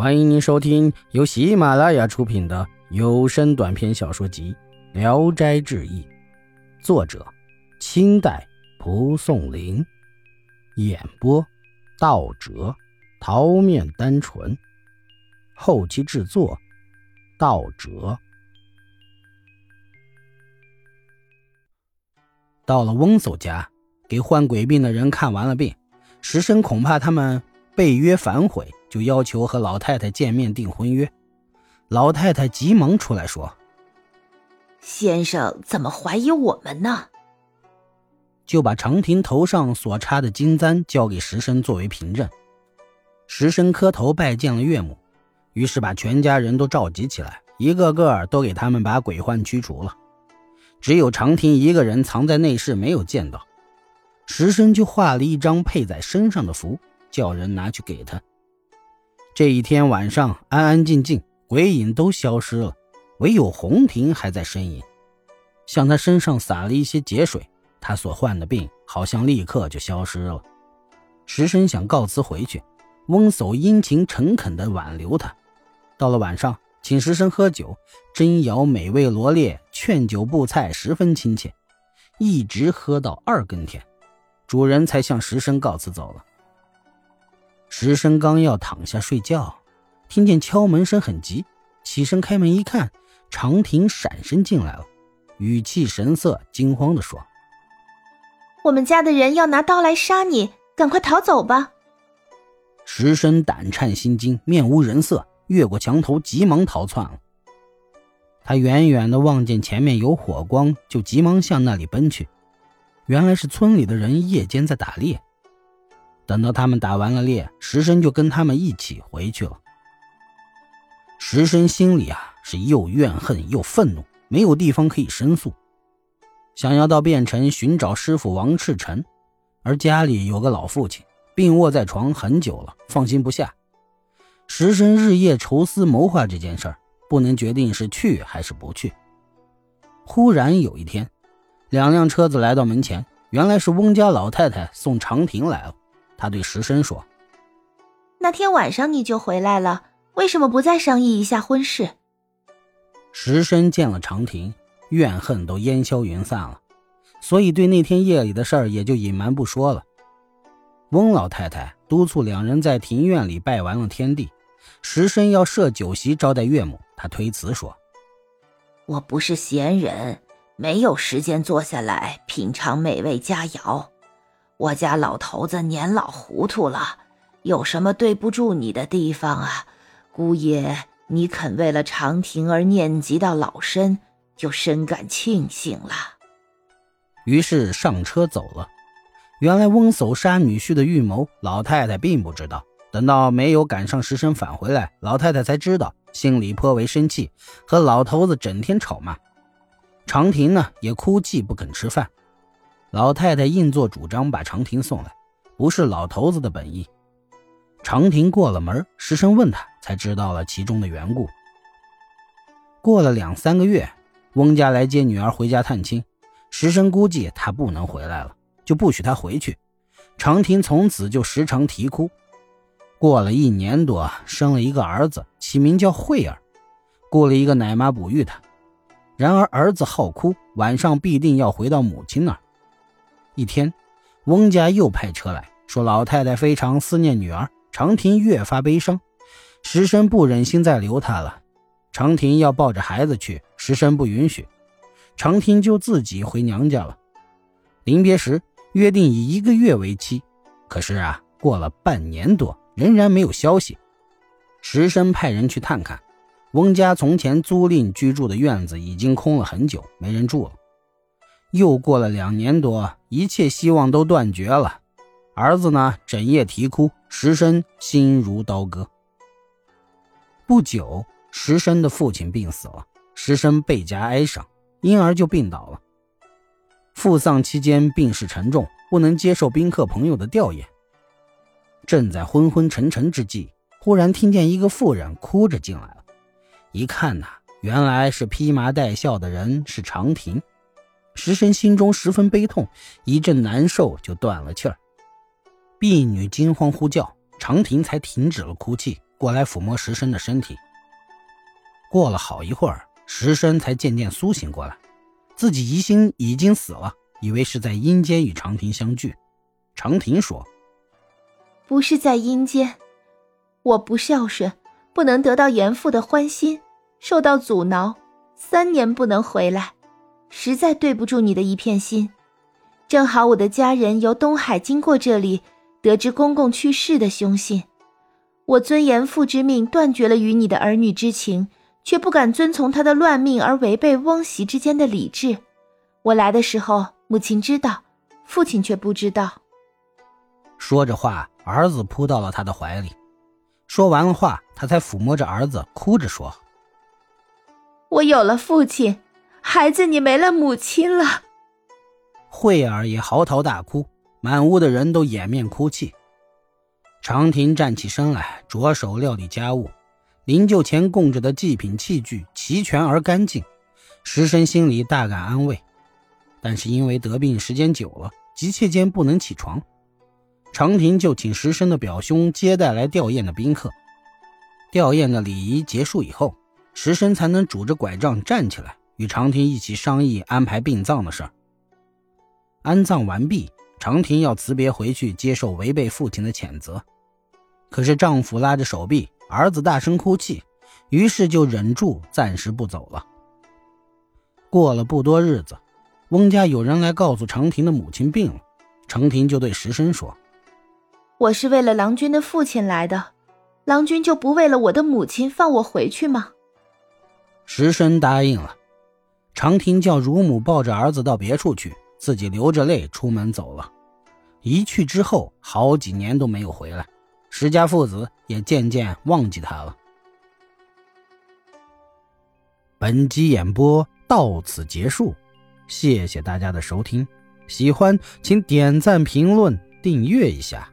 欢迎您收听由喜马拉雅出品的有声短篇小说集《聊斋志异》，作者：清代蒲松龄，演播：道哲、桃面单纯，后期制作：道哲。到了翁叟家，给患鬼病的人看完了病，石生恐怕他们被约反悔。就要求和老太太见面订婚约，老太太急忙出来说：“先生怎么怀疑我们呢？”就把长亭头上所插的金簪交给石生作为凭证。石生磕头拜见了岳母，于是把全家人都召集起来，一个个都给他们把鬼患驱除了。只有长亭一个人藏在内室没有见到，石生就画了一张配在身上的符，叫人拿去给他。这一天晚上安安静静，鬼影都消失了，唯有红婷还在呻吟。向他身上洒了一些碱水，他所患的病好像立刻就消失了。石生想告辞回去，翁叟殷勤诚恳地挽留他。到了晚上，请石生喝酒，珍肴美味罗列，劝酒布菜，十分亲切，一直喝到二更天，主人才向石生告辞走了。石生刚要躺下睡觉，听见敲门声很急，起身开门一看，长亭闪身进来了，语气神色惊慌地说：“我们家的人要拿刀来杀你，赶快逃走吧！”石生胆颤心惊，面无人色，越过墙头，急忙逃窜了。他远远的望见前面有火光，就急忙向那里奔去。原来是村里的人夜间在打猎。等到他们打完了猎，石生就跟他们一起回去了。石生心里啊是又怨恨又愤怒，没有地方可以申诉，想要到汴城寻找师傅王赤臣，而家里有个老父亲病卧在床很久了，放心不下。石生日夜愁思谋划这件事儿，不能决定是去还是不去。忽然有一天，两辆车子来到门前，原来是翁家老太太送长亭来了。他对石申说：“那天晚上你就回来了，为什么不再商议一下婚事？”石申见了长亭，怨恨都烟消云散了，所以对那天夜里的事儿也就隐瞒不说了。翁老太太督促两人在庭院里拜完了天地，石申要设酒席招待岳母，他推辞说：“我不是闲人，没有时间坐下来品尝美味佳肴。”我家老头子年老糊涂了，有什么对不住你的地方啊？姑爷，你肯为了长亭而念及到老身，就深感庆幸了。于是上车走了。原来翁叟杀女婿的预谋，老太太并不知道。等到没有赶上时辰返回来，老太太才知道，心里颇为生气，和老头子整天吵骂。长亭呢，也哭泣不肯吃饭。老太太硬作主张把长亭送来，不是老头子的本意。长亭过了门，石生问他，才知道了其中的缘故。过了两三个月，翁家来接女儿回家探亲，石生估计他不能回来了，就不许他回去。长亭从此就时常啼哭。过了一年多，生了一个儿子，起名叫慧儿，雇了一个奶妈哺育他。然而儿子好哭，晚上必定要回到母亲那儿。一天，翁家又派车来说，老太太非常思念女儿。长亭越发悲伤，石生不忍心再留她了。长亭要抱着孩子去，石生不允许，长亭就自己回娘家了。临别时约定以一个月为期，可是啊，过了半年多，仍然没有消息。石生派人去探看，翁家从前租赁居住的院子已经空了很久，没人住了。又过了两年多，一切希望都断绝了。儿子呢，整夜啼哭，石生心如刀割。不久，石生的父亲病死了，石生倍加哀伤，因而就病倒了。父丧期间病势沉重，不能接受宾客朋友的吊唁。正在昏昏沉沉之际，忽然听见一个妇人哭着进来了。一看呐，原来是披麻戴孝的人，是长亭。石生心中十分悲痛，一阵难受，就断了气儿。婢女惊慌呼叫，长亭才停止了哭泣，过来抚摸石生的身体。过了好一会儿，石生才渐渐苏醒过来，自己疑心已经死了，以为是在阴间与长亭相聚。长亭说：“不是在阴间，我不孝顺，不能得到严父的欢心，受到阻挠，三年不能回来，实在对不住你的一片心。”正好我的家人由东海经过这里，得知公公去世的凶信，我尊严父之命，断绝了与你的儿女之情，却不敢遵从他的乱命而违背翁媳之间的理智。我来的时候，母亲知道，父亲却不知道。说着话，儿子扑到了他的怀里。说完了话，他才抚摸着儿子，哭着说：“我有了父亲，孩子，你没了母亲了。”慧儿也嚎啕大哭，满屋的人都掩面哭泣。长亭站起身来，着手料理家务，灵柩前供着的祭品器具齐全而干净。石生心里大感安慰，但是因为得病时间久了，急切间不能起床。长亭就请石生的表兄接待来吊唁的宾客。吊唁的礼仪结束以后，石生才能拄着拐杖站起来，与长亭一起商议安排殡葬的事儿。安葬完毕，长亭要辞别回去接受违背父亲的谴责，可是丈夫拉着手臂，儿子大声哭泣，于是就忍住暂时不走了。过了不多日子，翁家有人来告诉长亭的母亲病了，长亭就对石生说：“我是为了郎君的父亲来的，郎君就不为了我的母亲放我回去吗？”石生答应了，长亭叫乳母抱着儿子到别处去。自己流着泪出门走了，一去之后好几年都没有回来，石家父子也渐渐忘记他了。本集演播到此结束，谢谢大家的收听，喜欢请点赞、评论、订阅一下。